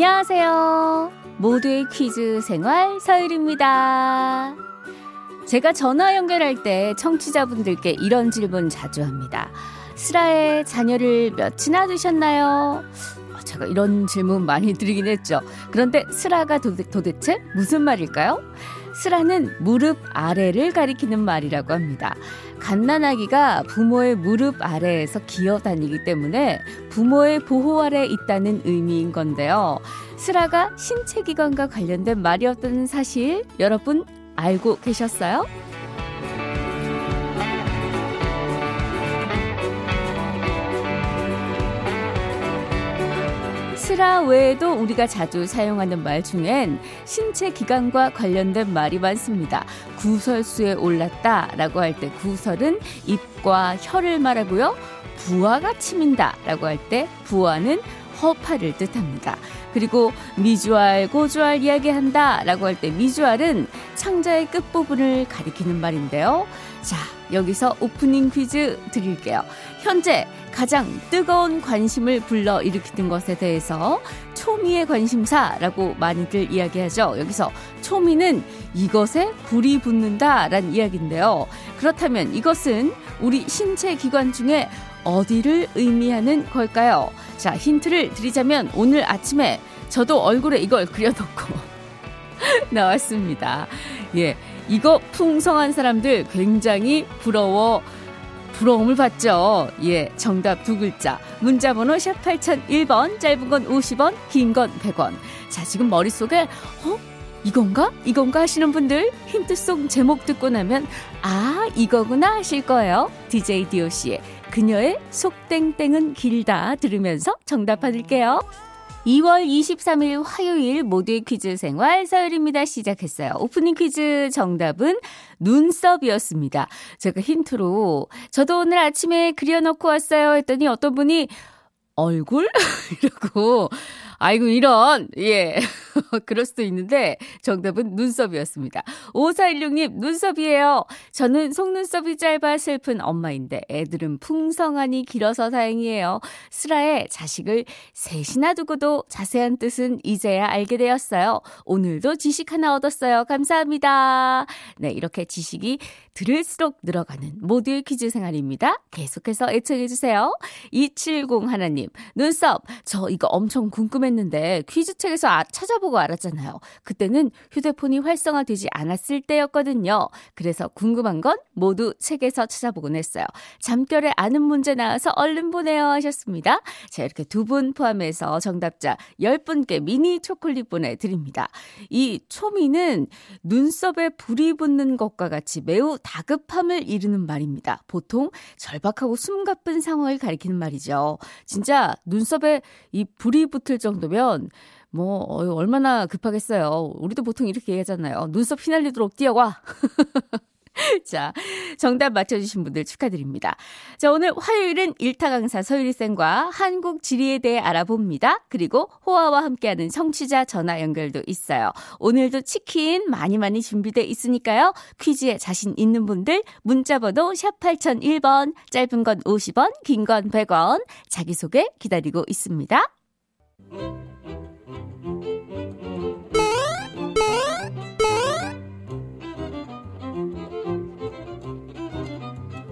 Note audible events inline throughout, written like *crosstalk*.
안녕하세요. 모두의 퀴즈 생활 서율입니다. 제가 전화 연결할 때 청취자분들께 이런 질문 자주 합니다. 슬라에 자녀를 몇이나 두셨나요? 아, 제가 이런 질문 많이 드리긴 했죠. 그런데 슬라가 도대체 무슨 말일까요? 슬라는 무릎 아래를 가리키는 말이라고 합니다. 갓난아기가 부모의 무릎 아래에서 기어 다니기 때문에 부모의 보호 아래 있다는 의미인 건데요. 슬라가 신체기관과 관련된 말이었다는 사실 여러분 알고 계셨어요? 스라 외에도 우리가 자주 사용하는 말 중엔 신체 기관과 관련된 말이 많습니다. 구설수에 올랐다 라고 할 때 구설은 입과 혀를 말하고요. 부하가 치민다 라고 할 때 부하는 허파를 뜻합니다. 그리고 미주알, 고주알 이야기한다 라고 할 때 미주알은 창자의 끝부분을 가리키는 말인데요. 자, 여기서 오프닝 퀴즈 드릴게요. 현재 가장 뜨거운 관심을 불러 일으키는 것에 대해서 초미의 관심사라고 많이들 이야기하죠. 여기서 초미는 이것에 불이 붙는다라는 이야기인데요. 그렇다면 이것은 우리 신체 기관 중에 어디를 의미하는 걸까요? 자, 힌트를 드리자면 오늘 아침에 저도 얼굴에 이걸 그려놓고 *laughs* 나왔습니다. 예. 이거 풍성한 사람들 굉장히 부러워 부러움을 받죠. 예, 정답 두 글자. 문자 번호 샵 8001번, 짧은 건 50원, 긴 건 100원. 자, 지금 머릿속에 어? 이건가? 이건가 하시는 분들 힌트송 제목 듣고 나면 아, 이거구나 하실 거예요. DJ DOC의 그녀의 속땡땡은 길다 들으면서 정답 받을게요. 2월 23일 화요일 모두의 퀴즈 생활 서열입니다. 시작했어요. 오프닝 퀴즈 정답은 눈썹이었습니다. 제가 힌트로 저도 오늘 아침에 그려놓고 왔어요 했더니 어떤 분이 얼굴? *laughs* 이러고 아이고, 이런, 예. *laughs* 그럴 수도 있는데, 정답은 눈썹이었습니다. 5416님, 눈썹이에요. 저는 속눈썹이 짧아 슬픈 엄마인데, 애들은 풍성하니 길어서 다행이에요. 슬라에 자식을 셋이나 두고도 자세한 뜻은 이제야 알게 되었어요. 오늘도 지식 하나 얻었어요. 감사합니다. 네, 이렇게 지식이 들을수록 늘어가는 모두의 퀴즈 생활입니다. 계속해서 애청해주세요. 270 하나님, 눈썹, 저 이거 엄청 궁금했는데 퀴즈책에서 아, 찾아보고 알았잖아요. 그때는 휴대폰이 활성화되지 않았을 때였거든요. 그래서 궁금한 건 모두 책에서 찾아보곤 했어요. 잠결에 아는 문제 나와서 얼른 보내요 하셨습니다. 자, 이렇게 두 분 포함해서 정답자 10분께 미니 초콜릿 보내드립니다. 이 초미는 눈썹에 불이 붙는 것과 같이 매우 다급함을 이르는 말입니다. 보통 절박하고 숨가쁜 상황을 가리키는 말이죠. 진짜 눈썹에 이 불이 붙을 정도면 뭐 얼마나 급하겠어요. 우리도 보통 이렇게 얘기하잖아요. 눈썹 휘날리도록 뛰어와. *laughs* *laughs* 자, 정답 맞춰주신 분들 축하드립니다. 자, 오늘 화요일은 일타 강사 서유리 쌤과 한국 지리에 대해 알아봅니다. 그리고 호화와 함께하는 청취자 전화 연결도 있어요. 오늘도 치킨 많이 많이 준비돼 있으니까요. 퀴즈에 자신 있는 분들 문자번호 샵 8001번, 짧은 건 50원, 긴 건 100원, 자기소개 기다리고 있습니다.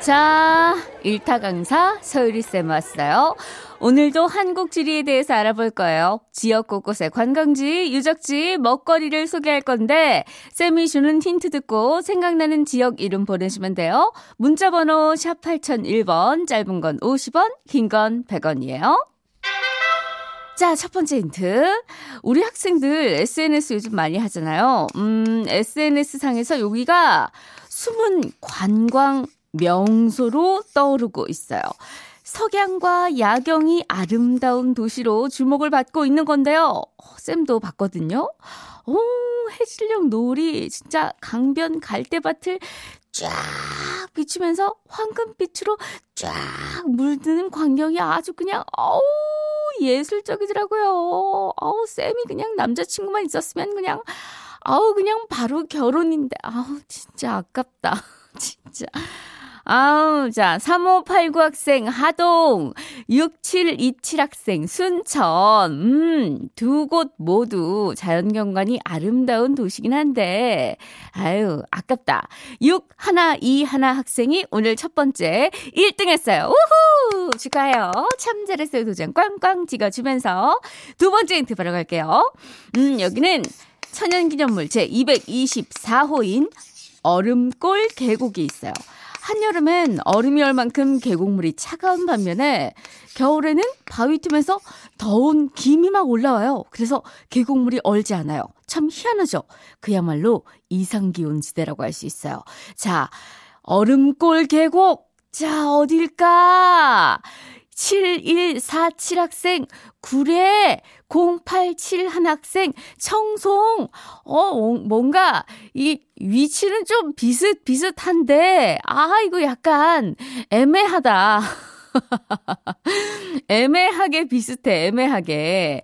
자, 일타 강사 서유리쌤 왔어요. 오늘도 한국 지리에 대해서 알아볼 거예요. 지역 곳곳의 관광지, 유적지, 먹거리를 소개할 건데, 쌤이 주는 힌트 듣고 생각나는 지역 이름 보내시면 돼요. 문자 번호 샵 8001번, 짧은 건 50원, 긴 건 100원이에요. 자, 첫 번째 힌트. 우리 학생들 SNS 요즘 많이 하잖아요. 음, SNS 상에서 여기가 숨은 관광 명소로 떠오르고 있어요. 석양과 야경이 아름다운 도시로 주목을 받고 있는 건데요. 어, 쌤도 봤거든요. 오, 해질녘 노을이 진짜 강변 갈대밭을 쫙 비추면서 황금빛으로 쫙 물드는 광경이 아주 그냥 어우 예술적이더라고요. 어우 쌤이 그냥 남자친구만 있었으면 그냥 아우 그냥 바로 결혼인데 아우 진짜 아깝다. *laughs* 진짜. 아우, 자, 3589 학생, 하동, 6727 학생, 순천, 음, 두 곳 모두 자연경관이 아름다운 도시긴 한데, 아유, 아깝다. 6121 학생이 오늘 첫 번째 1등 했어요. 우후! 축하해요. 참 잘했어요. 도장 꽝꽝 찍어주면서 두 번째 힌트 바로 갈게요. 음, 여기는 천연기념물 제224호인 얼음골 계곡이 있어요. 한여름엔 얼음이 얼 만큼 계곡물이 차가운 반면에 겨울에는 바위 틈에서 더운 김이 막 올라와요. 그래서 계곡물이 얼지 않아요. 참 희한하죠? 그야말로 이상기온 지대라고 할 수 있어요. 자, 얼음골 계곡. 자, 어딜까? 7147 학생, 구례 087한 학생, 청송, 어, 뭔가, 이 위치는 좀 비슷비슷한데, 아, 이거 약간 애매하다. *laughs* 애매하게 비슷해, 애매하게.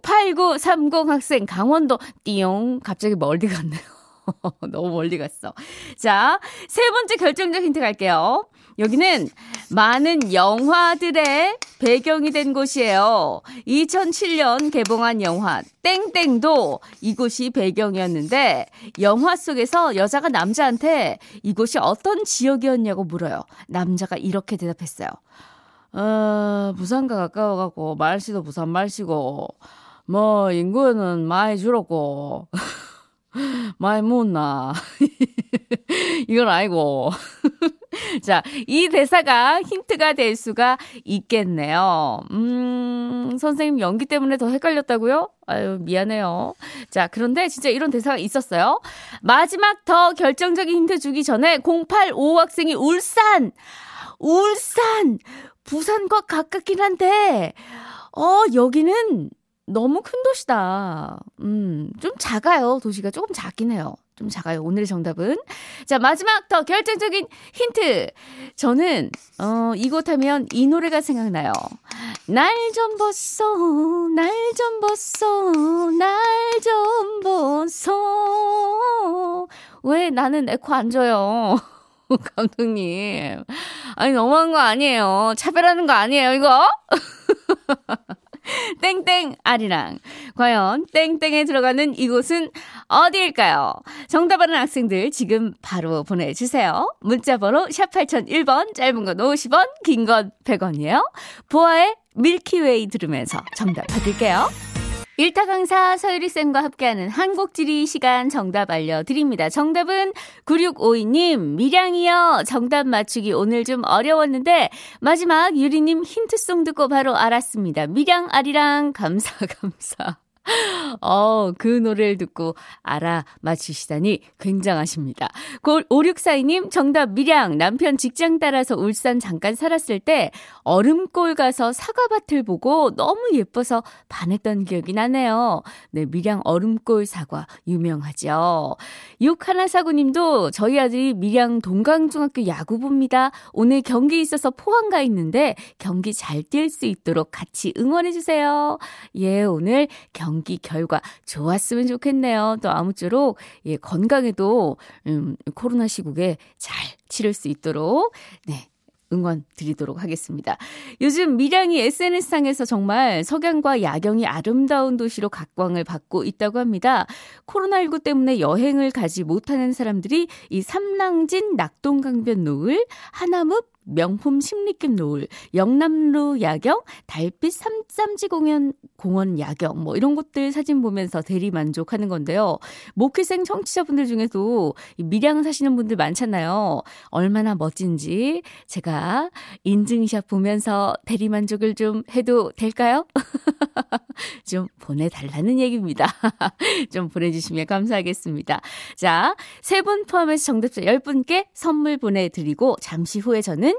8930 학생, 강원도, 띠용, 갑자기 멀리 갔네요. *laughs* 너무 멀리 갔어. 자, 세 번째 결정적 힌트 갈게요. 여기는 많은 영화들의 배경이 된 곳이에요. 2007년 개봉한 영화 땡땡도 이곳이 배경이었는데 영화 속에서 여자가 남자한테 이곳이 어떤 지역이었냐고 물어요. 남자가 이렇게 대답했어요. 어, 부산과 가까워갖고 말씨도 부산 말씨고 뭐 인구는 많이 줄었고 *laughs* 많이 묻나 *laughs* 이건 아니고 *laughs* 자, 이 대사가 힌트가 될 수가 있겠네요. 음, 선생님 연기 때문에 더 헷갈렸다고요? 아유, 미안해요. 자, 그런데 진짜 이런 대사가 있었어요. 마지막 더 결정적인 힌트 주기 전에 085 학생이 울산! 울산! 부산과 가깝긴 한데, 어, 여기는 너무 큰 도시다. 음, 좀 작아요. 도시가 조금 작긴 해요. 좀 작아요. 오늘의 정답은. 자, 마지막 더 결정적인 힌트. 저는, 어, 이곳 하면 이 노래가 생각나요. 날 좀 벗어, 날 좀 벗어, 날 좀 벗어. 왜 나는 에코 안 줘요? *laughs* 감독님. 아니, 너무한 거 아니에요. 차별하는 거 아니에요, 이거? *laughs* *laughs* 땡땡 아리랑. 과연 땡땡에 들어가는 이곳은 어디일까요? 정답하는 학생들 지금 바로 보내주세요. 문자번호 샵 8001번, 짧은 건 50원, 긴 건 100원이에요. 보아의 밀키웨이 들으면서 정답 받을게요. 일타 강사 서유리 쌤과 함께하는 한국지리 시간 정답 알려드립니다. 정답은 9652님, 밀양이요. 정답 맞추기 오늘 좀 어려웠는데, 마지막 유리님 힌트송 듣고 바로 알았습니다. 밀양 아리랑 감사, 감사. 어, 그 노래를 듣고 알아 맞히시다니 굉장하십니다. 5642님, 정답 밀양. 남편 직장 따라서 울산 잠깐 살았을 때 얼음골 가서 사과밭을 보고 너무 예뻐서 반했던 기억이 나네요. 네, 밀양 얼음골 사과 유명하죠. 6149님도 저희 아들이 밀양 동강중학교 야구부입니다. 오늘 경기 있어서 포항 가 있는데 경기 잘 뛸 수 있도록 같이 응원해주세요. 예, 오늘 경 경기 결과 좋았으면 좋겠네요. 또 아무쪼록 예, 건강에도 음, 코로나 시국에 잘 치를 수 있도록 네. 응원 드리도록 하겠습니다. 요즘 밀양이 SNS상에서 정말 석양과 야경이 아름다운 도시로 각광을 받고 있다고 합니다. 코로나19 때문에 여행을 가지 못하는 사람들이 이 삼랑진 낙동강변 노을, 하나읍 명품 심리급 노을, 영남로 야경, 달빛 삼삼지 공연, 공원 야경, 뭐 이런 것들 사진 보면서 대리 만족하는 건데요. 목회생 청취자분들 중에도 밀양 사시는 분들 많잖아요. 얼마나 멋진지 제가 인증샷 보면서 대리 만족을 좀 해도 될까요? *laughs* 좀 보내달라는 얘기입니다. *laughs* 좀 보내주시면 감사하겠습니다. 자, 세 분 포함해서 정답자 10분께 선물 보내드리고 잠시 후에 저는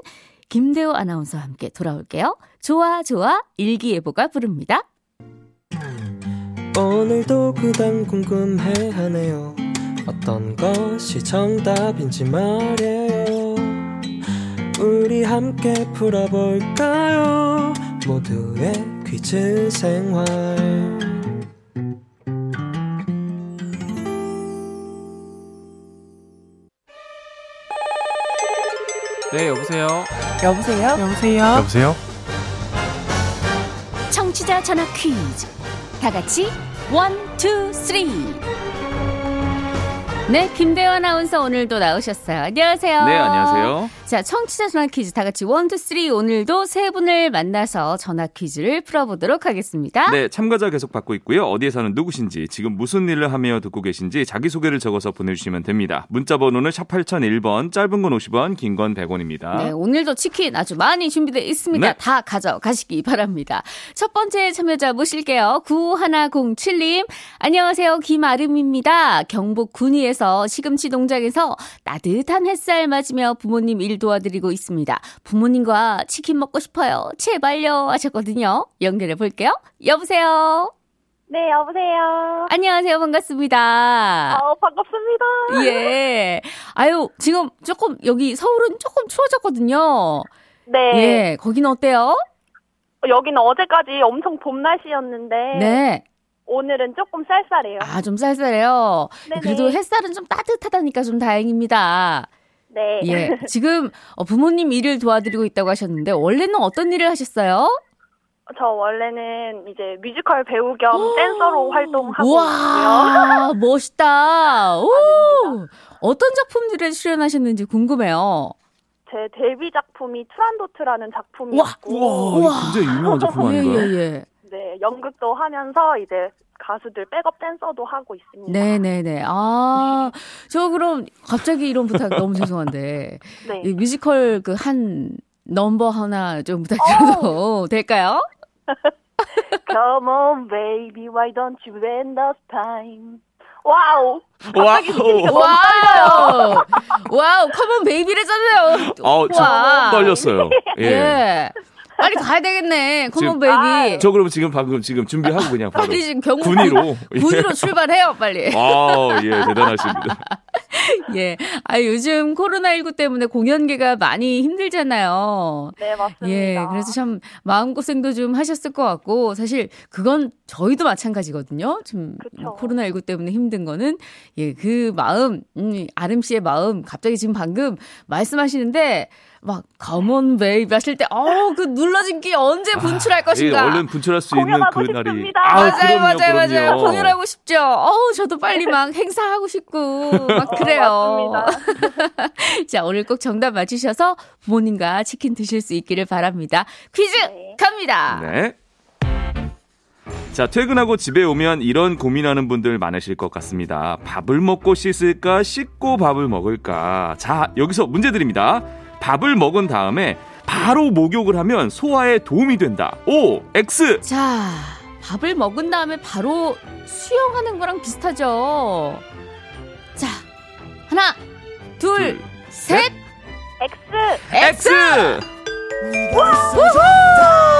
김대호 아나운서와 함께 돌아올게요. 좋아, 좋아, 일기예보가 부릅니다. 오늘도 그단 궁금해 하네요. 어떤 것이 정답인지 말이에요. 우리 함께 풀어볼까요? 모두의 퀴즈 생활. 네, 여보세요. 여보세요? 여보세요? 여보세요? 청취자 전화 퀴즈. 다 같이 one, two, three. 네, 김대호 아나운서 오늘도 나오셨어요. 안녕하세요. 네, 안녕하세요. 자, 청취자 전화 퀴즈 다 같이 one, two, three. 오늘도 세 분을 만나서 전화 퀴즈를 풀어보도록 하겠습니다. 네, 참가자 계속 받고 있고요. 어디에 사는 누구신지, 지금 무슨 일을 하며 듣고 계신지 자기소개를 적어서 보내주시면 됩니다. 문자 번호는 샵 8001번, 짧은 건 50원, 긴 건 100원입니다. 네, 오늘도 치킨 아주 많이 준비되어 있습니다. 네. 다 가져가시기 바랍니다. 첫 번째 참여자 모실게요. 9107님. 안녕하세요. 김아름입니다. 경북 군위에서 시금치 농장에서 따뜻한 햇살 맞으며 부모님 일 도와드리고 있습니다. 부모님과 치킨 먹고 싶어요. 제발요. 하셨거든요. 연결해 볼게요. 여보세요. 네, 여보세요. 안녕하세요. 반갑습니다. 어, 반갑습니다. 예. 아유, 지금 조금 여기 서울은 조금 추워졌거든요. 네. 예, 거기는 어때요? 여기는 어제까지 엄청 봄 날씨였는데 네. 오늘은 조금 쌀쌀해요. 아, 좀 쌀쌀해요. 네네. 그래도 햇살은 좀 따뜻하다니까 좀 다행입니다. 네. 예. 지금 어, 부모님 일을 도와드리고 있다고 하셨는데, 원래는 어떤 일을 하셨어요? 저 원래는 이제 뮤지컬 배우 겸 댄서로 활동하고 있고요. 우와, *laughs* 멋있다. 오! 아닙니다. 어떤 작품들에 출연하셨는지 궁금해요. 제 데뷔 작품이 투란도트라는 와, 작품이었고 우와, 이거 굉장히 유명한 작품 예, 아닌가요? 예, 예. 네, 연극도 하면서 이제 가수들 백업 댄서도 하고 있습니다. 네네네. 아, 저 그럼 갑자기 이런 부탁 너무 *laughs* 죄송한데, 네. 이 뮤지컬 그 한 넘버 하나 좀 부탁드려도 될까요? *laughs* Come on baby, why don't we paint the town? 와우. 와우. 와우! 와우, come on baby래잖아요. 어, 저 와. 떨렸어요. *laughs* 예. 예. 빨리 가야 되겠네. Come on baby. 저 그럼 지금 방금 지금 준비하고 그냥 바로 빨리 지금 경북 군위로. *laughs* 예. 군위로 출발해요, 빨리. 아, 예, 대단하십니다. *laughs* 예. 아, 요즘 코로나19 때문에 공연계가 많이 힘들잖아요. 네, 맞습니다. 예, 그래서 참 마음고생도 좀 하셨을 것 같고, 사실 그건 저희도 마찬가지거든요. 좀 그쵸. 코로나19 때문에 힘든 거는, 예, 그 마음, 음, 아름 씨의 마음, 갑자기 지금 방금 말씀하시는데, 막, come 베이비 하실 때, 어, 그 눌러진 게 언제 분출할 예, 것인가. 얼른 분출할 수 있는 그 날이. 아, 맞아요, 그럼요, 맞아요, 맞아요. 그럼요. 공연하고 싶죠. 어우, 저도 빨리 막 행사하고 싶고, 막 *laughs* 그래요. 어. *laughs* 자, 오늘 꼭 정답 맞추셔서 부모님과 치킨 드실 수 있기를 바랍니다. 퀴즈 네. 갑니다. 네. 자, 퇴근하고 집에 오면 이런 고민하는 분들 많으실 것 같습니다. 밥을 먹고 씻을까, 씻고 밥을 먹을까. 자, 여기서 문제 드립니다. 밥을 먹은 다음에 바로 목욕을 하면 소화에 도움이 된다. O, X. 자, 밥을 먹은 다음에 바로 수영하는 거랑 비슷하죠. 자, 하나, 둘, 셋, X. X!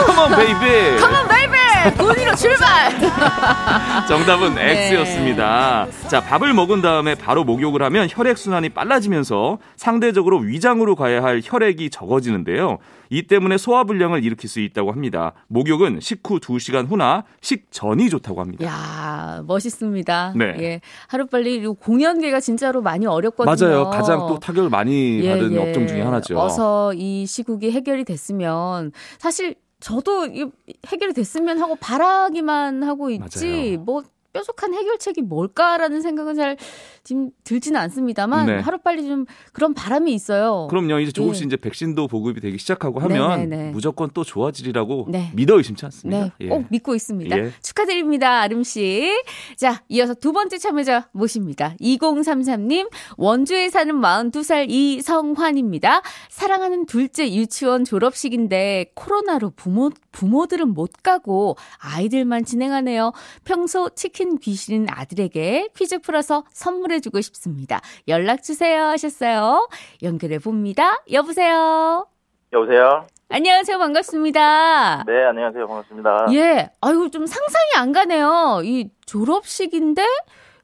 Come on baby. Come on baby! 군위로 출발! *laughs* 정답은 네. X였습니다. 자, 밥을 먹은 다음에 바로 목욕을 하면 혈액 순환이 빨라지면서 상대적으로 위장으로 가야 할 혈액이 적어지는데요. 이 때문에 소화 불량을 일으킬 수 있다고 합니다. 목욕은 식후 2시간 후나 식전이 좋다고 합니다. 야 멋있습니다. 네. 예. 하루빨리 이 공연계가 진짜로 많이 어렵거든요. 맞아요. 가장 또 타격을 많이 예, 받은 예. 업종 중에 하나죠. 어서 이 시국이 해결이 됐으면 사실 저도 이 해결이 됐으면 하고 바라기만 하고 있지 맞아요. 뭐 뾰족한 해결책이 뭘까라는 생각은 잘 지금 들지는 않습니다만 네. 하루빨리 좀 그런 바람이 있어요. 그럼요. 이제 조금씩 예. 이제 백신도 보급이 되기 시작하고 하면 네, 네, 네. 무조건 또 좋아지리라고 네. 믿어 의심치 않습니다. 네, 예. 꼭 믿고 있습니다. 예. 축하드립니다, 아름 씨. 자, 이어서 두 번째 참여자 모십니다. 2033님, 원주에 사는 42살 이성환입니다. 사랑하는 둘째 유치원 졸업식인데 코로나로 부모 부모들은 못 가고 아이들만 진행하네요. 평소 치킨 귀신인 아들에게 퀴즈 풀어서 선물해주고 싶습니다. 연락 주세요 하셨어요. 연결해 봅니다. 여보세요. 여보세요? 안녕하세요. 반갑습니다. 네, 안녕하세요. 반갑습니다. 예. 아이고, 좀 상상이 안 가네요. 이 졸업식인데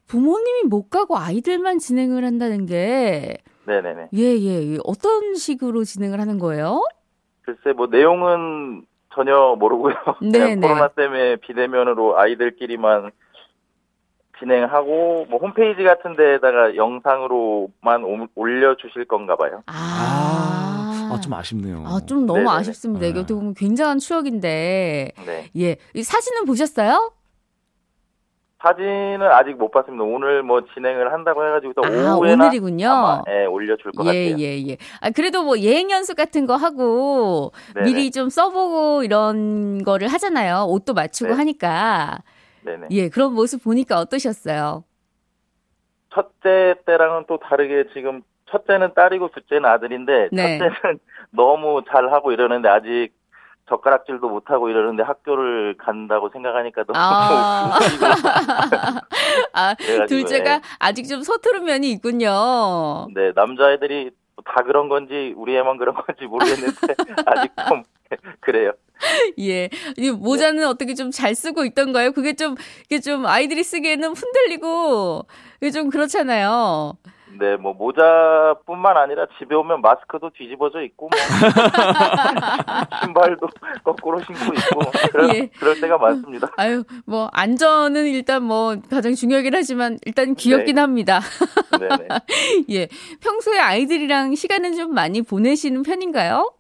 부모님이 못 가고 아이들만 진행을 한다는 게. 네네네. 예, 예. 어떤 식으로 진행을 하는 거예요? 글쎄, 뭐, 내용은 전혀 모르고요. 네네. *laughs* 코로나 때문에 비대면으로 아이들끼리만 진행하고, 뭐, 홈페이지 같은 데에다가 영상으로만 오- 올려주실 건가 봐요. 아. 아, 좀 아쉽네요. 아, 좀 너무 네네네. 아쉽습니다. 이게 네. 어떻게 보면 굉장한 추억인데. 네. 예. 이 사진은 보셨어요? 사진은 아직 못 봤습니다. 오늘 뭐 진행을 한다고 해가지고, 또 아, 오후에나 오늘이군요. 아마, 예, 올려줄 것 예, 같아요. 예, 예. 아, 그래도 뭐 예행 연습 같은 거 하고 네네. 미리 좀 써보고 이런 거를 하잖아요. 옷도 맞추고 네. 하니까. 네네. 예, 그런 모습 보니까 어떠셨어요? 첫째 때랑은 또 다르게 지금 첫째는 딸이고 둘째는 아들인데 네. 첫째는 *laughs* 너무 잘하고 이러는데 아직 젓가락질도 못하고 이러는데 학교를 간다고 생각하니까 너무 아. *laughs* *laughs* 아, 둘째가 예. 아직 좀 서투른 면이 있군요. 네 남자애들이 다 그런 건지 우리 애만 그런 건지 모르겠는데 아직 좀 그래요. *laughs* 예. 이 모자는 어떻게 좀 잘 쓰고 있던가요? 그게 좀, 이게 좀 아이들이 쓰기에는 흔들리고, 이게 좀 그렇잖아요. 네, 뭐 모자뿐만 아니라 집에 오면 마스크도 뒤집어져 있고 뭐 *laughs* 신발도 *laughs* 거꾸로 신고 있고 그럴, 예. 그럴 때가 많습니다. 아유, 뭐, 안전은 일단 뭐, 가장 중요하긴 하지만, 일단 귀엽긴 네. 합니다. 네네. 예. 평소에 아이들이랑 시간은 좀 많이 보내시는 편인가요?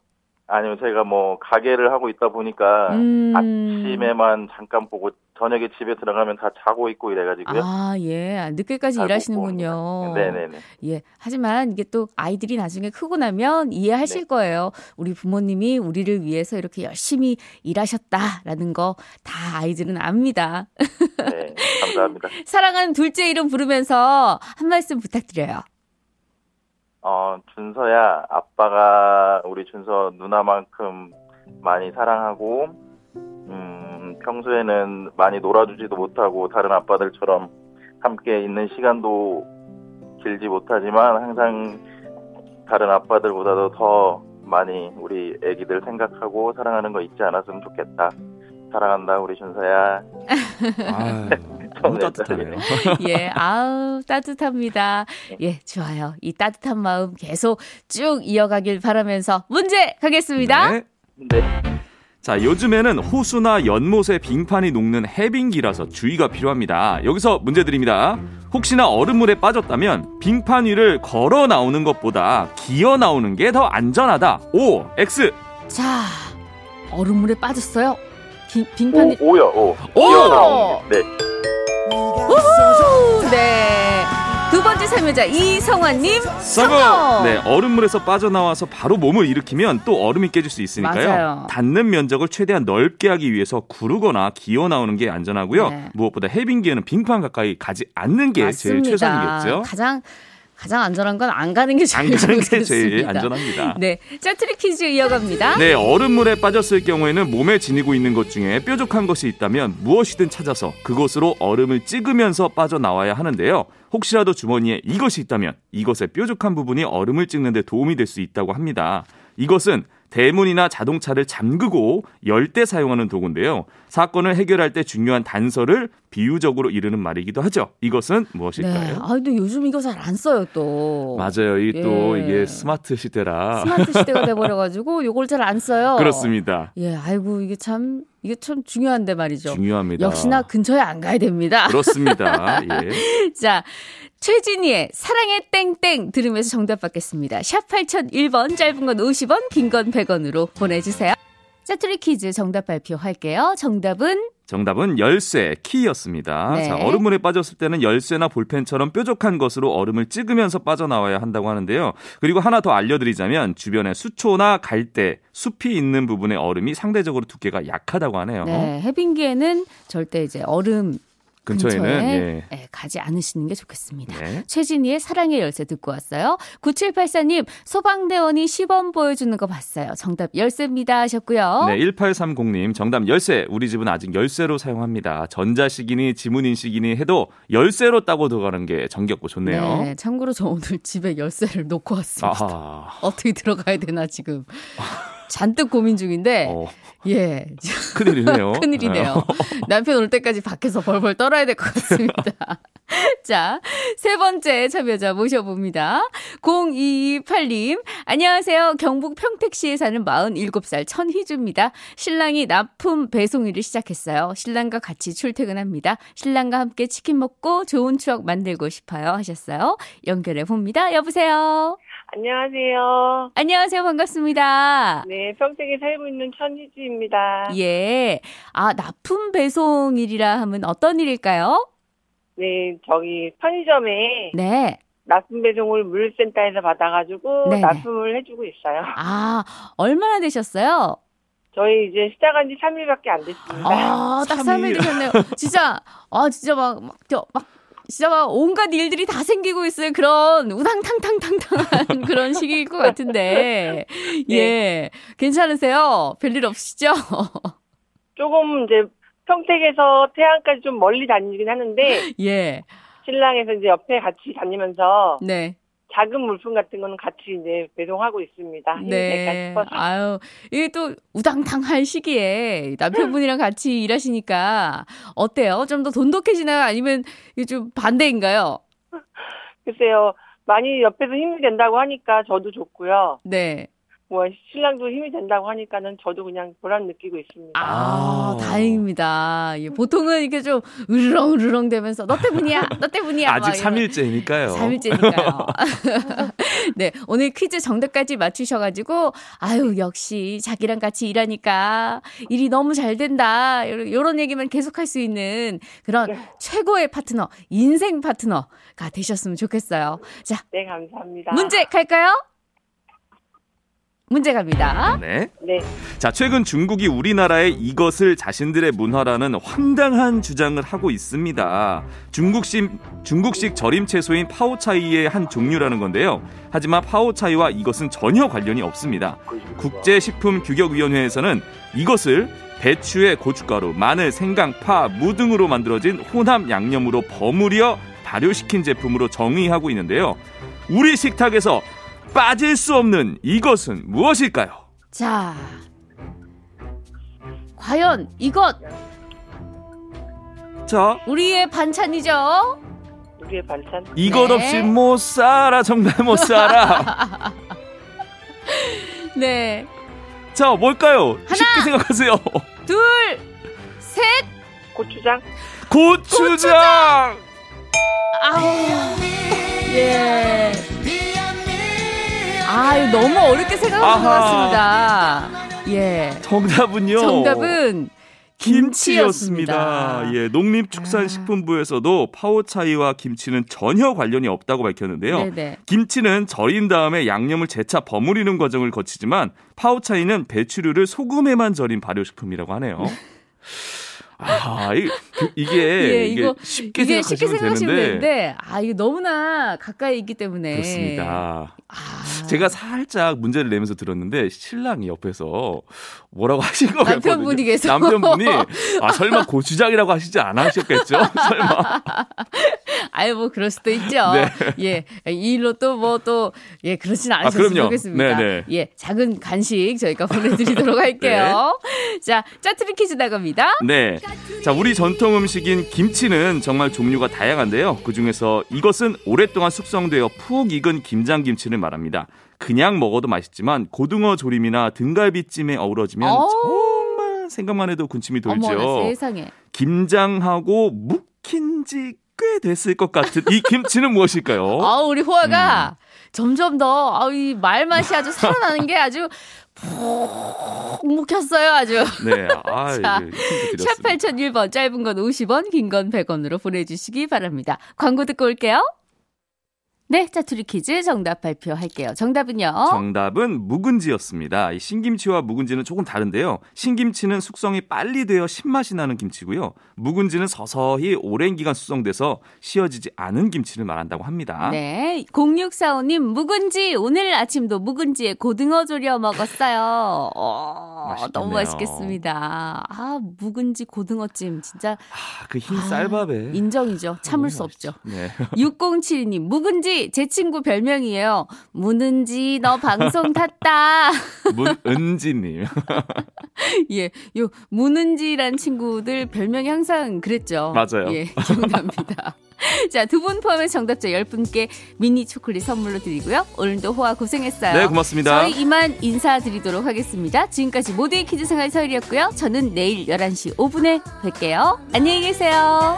아니요, 제가 뭐 가게를 하고 있다 보니까 음. 아침에만 잠깐 보고 저녁에 집에 들어가면 다 자고 있고 이래가지고요. 아, 예. 늦게까지 잘못 일하시는군요. 네네네. 예. 하지만 이게 또 아이들이 나중에 크고 나면 이해하실 네. 거예요. 우리 부모님이 우리를 위해서 이렇게 열심히 일하셨다라는 거 다 아이들은 압니다. 네, 감사합니다. *laughs* 사랑하는 둘째 이름 부르면서 한 말씀 부탁드려요. 어, 준서야, 아빠가 우리 준서 누나만큼 많이 사랑하고, 음, 평소에는 많이 놀아주지도 못하고, 다른 아빠들처럼 함께 있는 시간도 길지 못하지만, 항상 다른 아빠들보다도 더 많이 우리 애기들 생각하고 사랑하는 거 잊지 않았으면 좋겠다. 사랑한다, 우리 준서야. *laughs* 너무 따뜻하네요. 예, *laughs* 아우, 따뜻합니다. 예, 좋아요. 이 따뜻한 마음 계속 쭉 이어가길 바라면서 문제 가겠습니다. 네. 네. 자, 요즘에는 호수나 연못에 빙판이 녹는 해빙기라서 주의가 필요합니다. 여기서 문제 드립니다. 혹시나 얼음물에 빠졌다면 빙판 위를 걸어 나오는 것보다 기어 나오는 게 더 안전하다. O, X. 자, 얼음물에 빠졌어요. 기- 빙판이. 오, 오요, 오. 오! 뛰어나오는 게. 네. 우후! 네. 두 번째 참여자 이성환님 성공! 네, 얼음물에서 빠져나와서 바로 몸을 일으키면 또 얼음이 깨질 수 있으니까요. 맞아요. 닿는 면적을 최대한 넓게 하기 위해서 구르거나 기어 나오는 게 안전하고요. 네. 무엇보다 해빙기에는 빙판 가까이 가지 않는 게 제일 맞습니다. 최선이겠죠. 가장 가장 안전한 건 안 가는 게 제일 안 가는 게 제일. 안전합니다. 네, 자 트리 퀴즈 이어갑니다. 네, 얼음물에 빠졌을 경우에는 몸에 지니고 있는 것 중에 뾰족한 것이 있다면 무엇이든 찾아서 그곳으로 얼음을 찍으면서 빠져나와야 하는데요. 혹시라도 주머니에 이것이 있다면 이것의 뾰족한 부분이 얼음을 찍는 데 도움이 될 수 있다고 합니다. 이것은 대문이나 자동차를 잠그고 열 때 사용하는 도구인데요. 사건을 해결할 때 중요한 단서를 비유적으로 이르는 말이기도 하죠. 이것은 네, 무엇일까요? 아, 근데 요즘 이거 잘 안 써요 또. 맞아요. 이게 또 예. 이게 스마트 시대라 스마트 시대가 돼버려가지고 *laughs* 요걸 잘 안 써요. 그렇습니다. 예, 아이고 이게 참 이게 참 중요한데 말이죠. 중요합니다. 역시나 근처에 안 가야 됩니다. 그렇습니다. *laughs* 예. 자, 최진희의 사랑의 땡땡 들으면서 정답 받겠습니다. 샵 8001번, 짧은 건 50원, 긴 건 100원으로 보내주세요. 자, 트리 퀴즈 정답 발표할게요. 정답은 정답은 열쇠, 키였습니다. 네. 자, 얼음물에 빠졌을 때는 열쇠나 볼펜처럼 뾰족한 것으로 얼음을 찍으면서 빠져나와야 한다고 하는데요. 그리고 하나 더 알려드리자면 주변에 수초나 갈대, 숲이 있는 부분의 얼음이 상대적으로 두께가 약하다고 하네요. 네, 해빙기에는 절대 이제 얼음 근처에는 근처에 예. 예, 가지 않으시는 게 좋겠습니다. 네. 최진희의 사랑의 열쇠 듣고 왔어요. 9784님, 소방대원이 시범 보여주는 거 봤어요. 정답 열쇠입니다 하셨고요. 네, 1830님, 정답 열쇠. 우리 집은 아직 열쇠로 사용합니다. 전자식이니 지문인식이니 해도 열쇠로 따고 들어가는 게 정겹고 좋네요. 네, 참고로 저 오늘 집에 열쇠를 놓고 왔습니다. 아하. 어떻게 들어가야 되나 지금. *laughs* 잔뜩 고민 중인데 어, 예. *laughs* 큰일이네요. *laughs* 큰일이네요. *laughs* 남편 올 때까지 밖에서 벌벌 떨어야 될 것 같습니다. 자, 세 번째 참여자 모셔봅니다. 0228님, 안녕하세요. 경북 평택시에 사는 47살 천희주입니다. 신랑이 납품 배송 일을 시작했어요. 신랑과 같이 출퇴근합니다. 신랑과 함께 치킨 먹고 좋은 추억 만들고 싶어요. 하셨어요. 연결해 봅니다. 여보세요. 안녕하세요. 안녕하세요. 반갑습니다. 네, 평택에 살고 있는 천희주입니다. 예. 아, 납품 배송 일이라 하면 어떤 일일까요? 네, 저기 편의점에 네. 납품 배송을 물류센터에서 받아가지고 네네. 납품을 해주고 있어요. 아, 얼마나 되셨어요? 저희 이제 시작한 지 3일밖에 안 됐습니다. 아, 딱 3일 되셨네요. *laughs* 진짜, 아, 진짜 막, 막, 저, 막, 진짜 막 온갖 일들이 다 생기고 있을 그런 우당탕탕탕탕한 *laughs* 그런 시기일 것 같은데. 예. 괜찮으세요? 별일 없으시죠? *laughs* 조금 이제 평택에서 태안까지 좀 멀리 다니긴 하는데 예. 신랑에서 이제 옆에 같이 다니면서 네. 작은 물품 같은 거는 같이 이제 배송하고 있습니다. 네. 싶어서. 아유, 이게 또 우당탕할 시기에 남편분이랑 같이 *laughs* 일하시니까 어때요? 좀 더 돈독해지나요? 아니면 이게 좀 반대인가요? *laughs* 글쎄요. 많이 옆에서 힘이 된다고 하니까 저도 좋고요. 네. 뭐 신랑도 힘이 된다고 하니까는 저도 그냥 보람 느끼고 있습니다. 아, 아. 다행입니다. 예, 보통은 이렇게 좀 으르렁 으르렁 되면서 너 때문이야, 너 때문이야. 아직 3일째니까요. 3일째니까요. *laughs* 네, 오늘 퀴즈 정답까지 맞추셔가지고, 아유, 역시 자기랑 같이 일하니까 일이 너무 잘 된다. 이런 얘기만 계속 할 수 있는 그런 최고의 파트너, 인생 파트너가 되셨으면 좋겠어요. 자, 네, 감사합니다. 문제 갈까요? 문제 갑니다. 네. 네. 자, 최근 중국이 우리나라에 이것을 자신들의 문화라는 황당한 주장을 하고 있습니다. 중국식, 중국식 절임 채소인 파오차이의 한 종류라는 건데요. 하지만 파오차이와 이것은 전혀 관련이 없습니다. 국제식품규격위원회에서는 이것을 배추에 고춧가루, 마늘, 생강, 파, 무 등으로 만들어진 혼합 양념으로 버무려 발효시킨 제품으로 정의하고 있는데요. 우리 식탁에서 빠질 수 없는 이것은 무엇일까요? 자, 과연 이것 자, 우리의 반찬이죠? 우리의 반찬. 이것 네. 없이 못 살아 정말 못 살아. *laughs* 네. 자, 뭘까요? 하나. 쉽게 생각하세요. 둘, 셋, 고추장. 고추장. 아우. 예. 아, 너무 어렵게 생각하신 것. 같습니다. 예. 정답은요. 정답은 김치였습니다. 김치였습니다. 예, 농림축산식품부에서도 파오차이와 김치는 전혀 관련이 없다고 밝혔는데요. 네네. 김치는 절인 다음에 양념을 재차 버무리는 과정을 거치지만 파오차이는 배추류를 소금에만 절인 발효식품이라고 하네요. *laughs* 아, 이, 그, 이게, *laughs* 예, 이게 이거 쉽게 이게 쉽게 생각하시면 되는데 되는데, 아, 이게 너무나 가까이 있기 때문에. 그렇습니다. 아, 제가 살짝 문제를 내면서 들었는데 신랑이 옆에서 뭐라고 *laughs* 하신 거 같거든요. 남편분이께서. 남편분이 아 설마 고추장이라고 하시지 않으셨겠죠? *laughs* 설마. 아유, 뭐, 그럴 수도 있죠. 네. 예. 이 일로 또 뭐 또, 예, 그렇진 아, 않으셨으면 그럼요. 좋겠습니다. 네네. 예, 작은 간식 저희가 보내드리도록 할게요. 자, 짜투리 퀴즈 나갑니다. 네. 자, 우리 전통 음식인 김치는 정말 종류가 다양한데요. 그 중에서 이것은 오랫동안 숙성되어 푹 익은 김장김치를 말합니다. 그냥 먹어도 맛있지만 고등어 조림이나 등갈비찜에 어우러지면 어우. 정말 생각만 해도 군침이 돌죠. 어머나 세상에. 김장하고 묵힌 지 꽤 됐을 것 같은 이 김치는 무엇일까요? 아, 우리 호아가 음. 점점 더, 아, 이 말맛이 아주 살아나는 게 아주 푹 묵혔어요, 아주. 네, 아, *laughs* 자, 이제 힌트 샵 드렸습니다. 8001번, 짧은 건 50원, 긴 건 100원으로 보내주시기 바랍니다. 광고 듣고 올게요. 네, 짜투리 퀴즈 정답 발표할게요. 정답은요? 정답은 묵은지였습니다. 이 신김치와 묵은지는 조금 다른데요. 신김치는 숙성이 빨리 되어 신맛이 나는 김치고요. 묵은지는 서서히 오랜 기간 숙성돼서 씌어지지 않은 김치를 말한다고 합니다. 네, 0645님, 묵은지, 오늘 아침도 묵은지에 고등어 졸여 먹었어요. 어, 맛있겠네요. 너무 맛있겠습니다. 아, 묵은지 고등어찜, 진짜 아, 그흰 아, 쌀밥에 인정이죠. 참을 수. 없죠. 네. 6072님, 묵은지, 문 은지 제 친구 별명이에요. 문은지 너 방송 탔다. *laughs* 문은지님. *laughs* 예, 요 문은지란 친구들 별명이 항상 그랬죠. 맞아요. 예, 기억납니다. *laughs* 자, 두 분 포함해 정답자 10분께 미니 초콜릿 선물로 드리고요. 오늘도 호화 고생했어요. 네, 고맙습니다. 저희 이만 인사드리도록 하겠습니다. 지금까지 모두의 퀴즈 생활 서일이었고요. 저는 내일 11시 5분에 뵐게요. 안녕히 계세요.